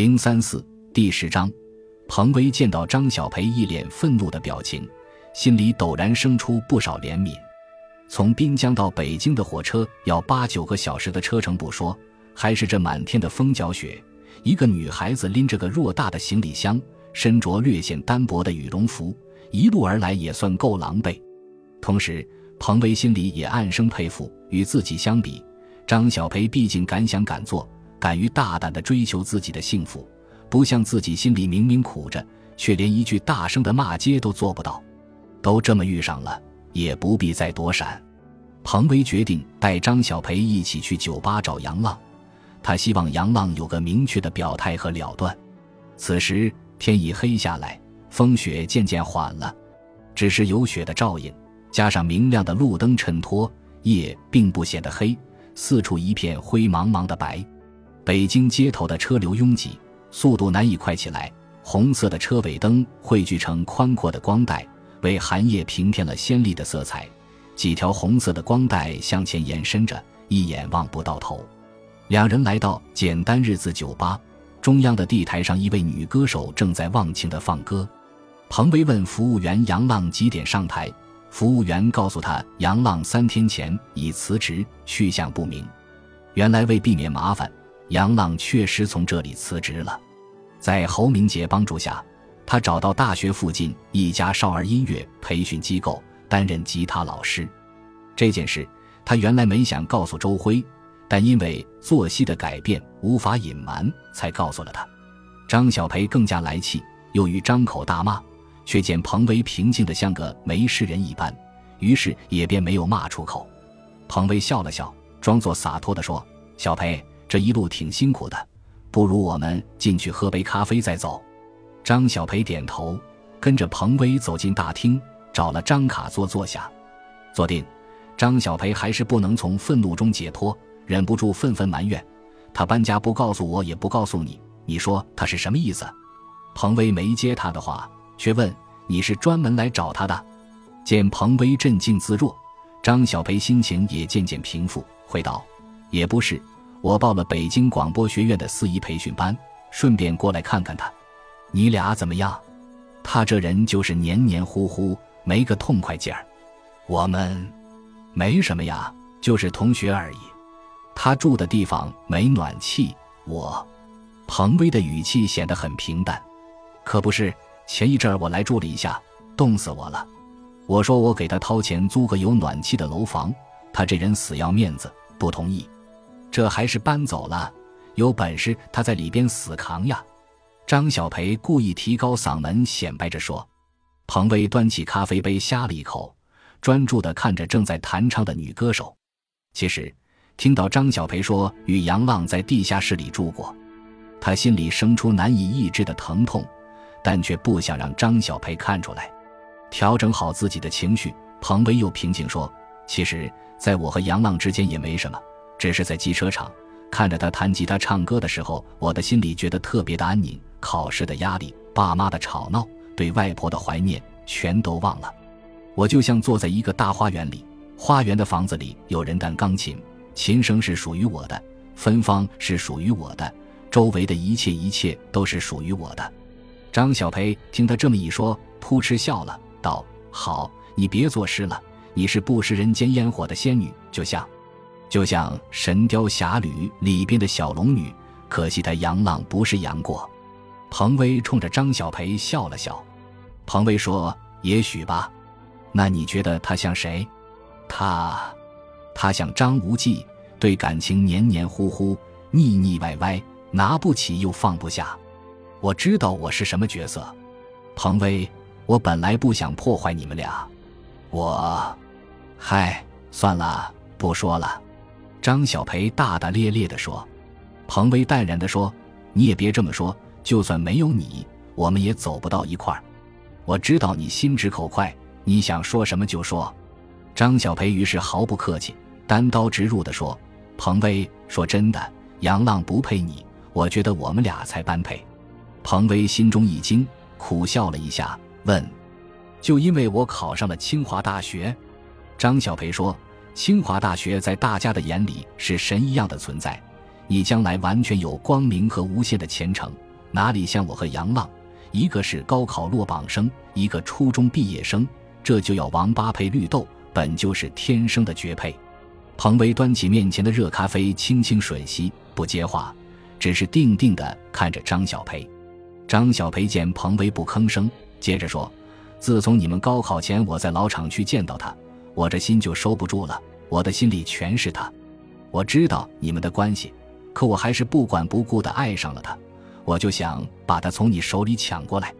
零三四第十章，彭威见到张小培一脸愤怒的表情，心里陡然生出不少怜悯。从滨江到北京的火车要八九个小时的车程不说，还是这满天的风搅雪，一个女孩子拎着个偌大的行李箱，身着略显单薄的羽绒服，一路而来也算够狼狈。同时，彭威心里也暗生佩服，与自己相比，张小培毕竟敢想敢做。敢于大胆地追求自己的幸福，不像自己心里明明苦着，却连一句大声的骂街都做不到。都这么遇上了，也不必再躲闪。彭威决定带张小培一起去酒吧找杨浪，他希望杨浪有个明确的表态和了断。此时天已黑下来，风雪渐渐缓了，只是有雪的照应，加上明亮的路灯衬托，夜并不显得黑，四处一片灰茫茫的白。北京街头的车流拥挤，速度难以快起来。红色的车尾灯汇聚成宽阔的光带，为寒夜平添了鲜丽的色彩。几条红色的光带向前延伸着，一眼望不到头。两人来到简单日子酒吧，中央的地台上，一位女歌手正在忘情地放歌。彭威问服务员杨浪几点上台，服务员告诉他，杨浪三天前已辞职，去向不明。原来为避免麻烦。杨浪确实从这里辞职了，在侯明杰帮助下，他找到大学附近一家少儿音乐培训机构担任吉他老师。这件事他原来没想告诉周辉，但因为作息的改变无法隐瞒，才告诉了他。张小培更加来气，又于张口大骂，却见彭威平静的像个没事人一般，于是也便没有骂出口。彭威笑了笑，装作洒脱的说：“小培。”这一路挺辛苦的，不如我们进去喝杯咖啡再走。张小培点头，跟着彭威走进大厅，找了张卡座坐下。坐定，张小培还是不能从愤怒中解脱，忍不住愤愤埋怨：“他搬家不告诉我，也不告诉你，你说他是什么意思？”彭威没接他的话，却问：“你是专门来找他的？”见彭威镇静自若，张小培心情也渐渐平复，回道：“也不是。”我报了北京广播学院的司仪培训班，顺便过来看看他。你俩怎么样？他这人就是黏黏糊糊，没个痛快劲儿。我们没什么呀，就是同学而已。他住的地方没暖气。我，彭威的语气显得很平淡。可不是，前一阵儿我来住了一下，冻死我了。我说我给他掏钱租个有暖气的楼房，他这人死要面子，不同意。这还是搬走了，有本事他在里边死扛呀！张小培故意提高嗓门显摆着说。彭威端起咖啡杯呷了一口，专注地看着正在弹唱的女歌手。其实，听到张小培说与杨浪在地下室里住过，他心里生出难以抑制的疼痛，但却不想让张小培看出来。调整好自己的情绪，彭威又平静说：“其实，在我和杨浪之间也没什么。”只是在机车场看着他弹吉他唱歌的时候，我的心里觉得特别的安宁。考试的压力、爸妈的吵闹、对外婆的怀念，全都忘了。我就像坐在一个大花园里，花园的房子里有人弹钢琴，琴声是属于我的，芬芳是属于我的，周围的一切一切都是属于我的。张小培听他这么一说，扑哧笑了，道：“好，你别作诗了，你是不食人间烟火的仙女，就像……”就像《神雕侠侣》里边的小龙女，可惜她杨浪不是杨过。彭威冲着张小培笑了笑。彭威说：“也许吧。那你觉得他像谁？他，他像张无忌，对感情黏黏糊糊、腻腻歪歪，拿不起又放不下。我知道我是什么角色。彭威，我本来不想破坏你们俩。我，嗨，算了，不说了。”张小培大大咧咧地说，彭威淡然地说：“你也别这么说，就算没有你，我们也走不到一块儿。我知道你心直口快，你想说什么就说。”张小培于是毫不客气，单刀直入地说：“彭威，说真的，杨浪不配你，我觉得我们俩才般配。”彭威心中一惊，苦笑了一下，问：“就因为我考上了清华大学？”张小培说。清华大学在大家的眼里是神一样的存在，你将来完全有光明和无限的前程。哪里像我和杨浪，一个是高考落榜生，一个初中毕业生，这就要王八配绿豆，本就是天生的绝配。彭威端起面前的热咖啡，轻轻吮吸，不接话，只是定定地看着张小培。张小培见彭威不吭声，接着说：“自从你们高考前我在老厂区见到他，我这心就收不住了，我的心里全是他。我知道你们的关系，可我还是不管不顾地爱上了他。我就想把他从你手里抢过来。”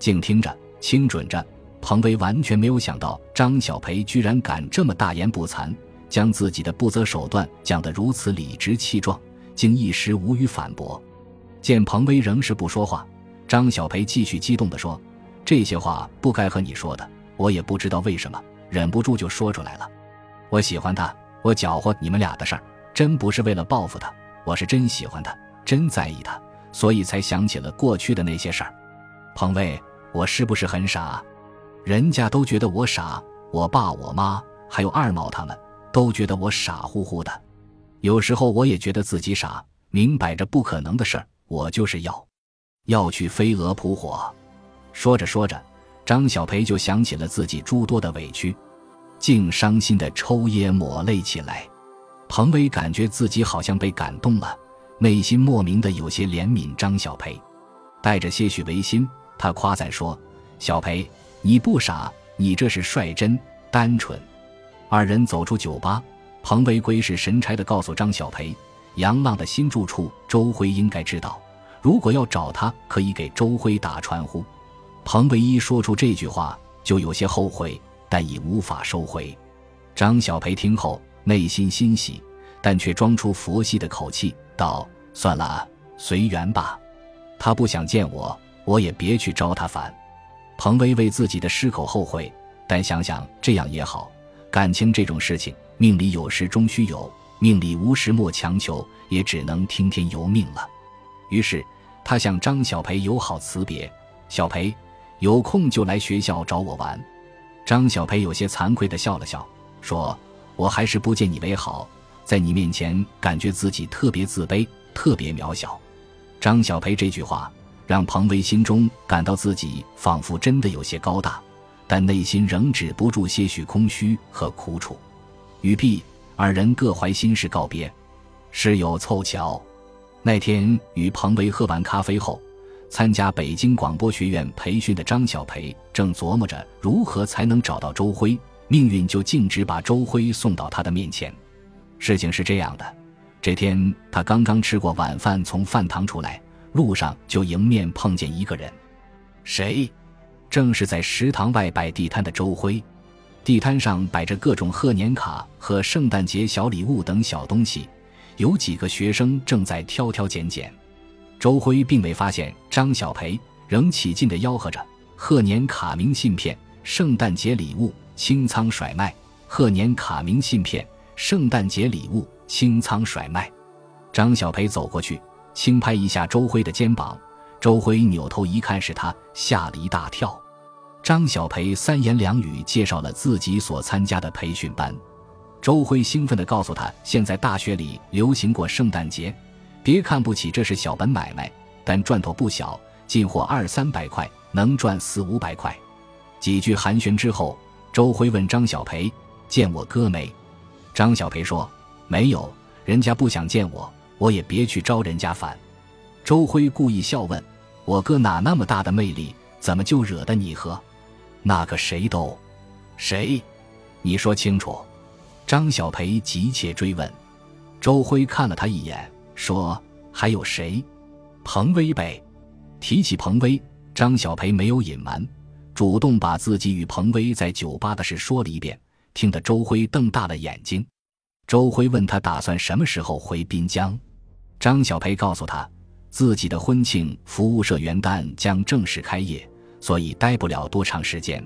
静听着，轻准着，彭威完全没有想到张小培居然敢这么大言不惭，将自己的不择手段讲得如此理直气壮，竟一时无语反驳。见彭威仍是不说话。张小培继续激动地说：“这些话不该和你说的，我也不知道为什么，忍不住就说出来了。我喜欢他，我搅和你们俩的事儿，真不是为了报复他，我是真喜欢他，真在意他，所以才想起了过去的那些事儿。彭威，我是不是很傻？人家都觉得我傻，我爸、我妈还有二毛他们都觉得我傻乎乎的。有时候我也觉得自己傻，明摆着不可能的事儿，我就是要。”要去飞蛾扑火，说着说着，张小培就想起了自己诸多的委屈，竟伤心的抽噎抹泪起来。彭威感觉自己好像被感动了，内心莫名的有些怜悯张小培，带着些许违心，他夸赞说：“小培，你不傻，你这是率真单纯。”二人走出酒吧，彭威鬼使神差的告诉张小培：“杨浪的新住处，周辉应该知道。”如果要找他，可以给周辉打传呼。彭唯一说出这句话，就有些后悔，但已无法收回。张小培听后，内心欣喜，但却装出佛系的口气，道：“算了，随缘吧。他不想见我，我也别去招他烦。”彭威为自己的失口后悔，但想想这样也好。感情这种事情，命里有时终须有，命里无时莫强求，也只能听天由命了。于是。他向张小培友好辞别：“小培，有空就来学校找我玩。”张小培有些惭愧地笑了笑，说：“我还是不见你为好，在你面前感觉自己特别自卑，特别渺小。”张小培这句话让彭威心中感到自己仿佛真的有些高大，但内心仍止不住些许空虚和苦楚。语毕，二人各怀心事告别。事有凑巧。那天与彭威喝完咖啡后，参加北京广播学院培训的张小培正琢磨着如何才能找到周辉，命运就径直把周辉送到他的面前。事情是这样的，这天他刚刚吃过晚饭，从饭堂出来，路上就迎面碰见一个人，谁？正是在食堂外摆地摊的周辉。地摊上摆着各种贺年卡和圣诞节小礼物等小东西。有几个学生正在挑挑拣拣，周辉并未发现张小培，仍起劲地吆喝着：“贺年卡明信片，圣诞节礼物，清仓甩卖！贺年卡明信片，圣诞节礼物，清仓甩卖！”张小培走过去，轻拍一下周辉的肩膀，周辉扭头一看是他，吓了一大跳。张小培三言两语介绍了自己所参加的培训班。周辉兴奋地告诉他：“现在大学里流行过圣诞节，别看不起这是小本买卖，但赚头不小，进货二三百块，能赚四五百块。”几句寒暄之后，周辉问张小培：“见我哥没？”张小培说：“没有，人家不想见我，我也别去招人家烦。”周辉故意笑问：“我哥哪那么大的魅力，怎么就惹得你和那个谁都？谁？你说清楚。”张小培急切追问，周辉看了他一眼，说：“还有谁？彭威呗。”提起彭威，张小培没有隐瞒，主动把自己与彭威在酒吧的事说了一遍，听得周辉瞪大了眼睛。周辉问他打算什么时候回滨江，张小培告诉他，自己的婚庆服务社元旦将正式开业，所以待不了多长时间。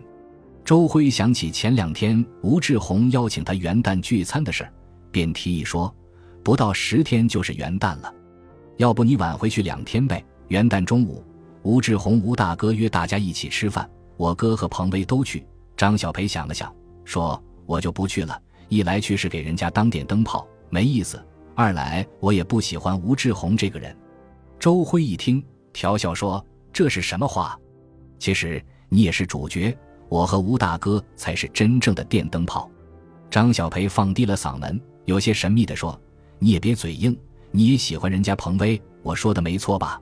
周辉想起前两天吴志宏邀请他元旦聚餐的事便提议说：“不到十天就是元旦了，要不你晚回去两天呗？元旦中午，吴志宏吴大哥约大家一起吃饭，我哥和彭威都去。”张小培想了想，说：“我就不去了，一来去是给人家当点灯泡，没意思；二来我也不喜欢吴志宏这个人。”周辉一听，调笑说：“这是什么话？其实你也是主角，我和吴大哥才是真正的电灯泡。”张小培放低了嗓门，有些神秘地说：“你也别嘴硬，你也喜欢人家彭威，我说的没错吧？”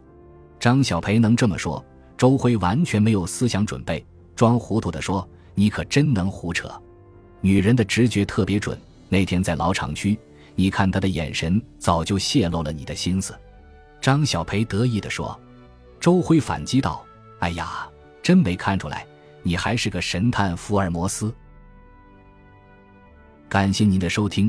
张小培能这么说，周辉完全没有思想准备，装糊涂地说：“你可真能胡扯。”女人的直觉特别准，那天在老厂区，你看她的眼神早就泄露了你的心思。”张小培得意地说。周辉反击道：“哎呀，真没看出来，你还是个神探福尔摩斯。”感谢您的收听，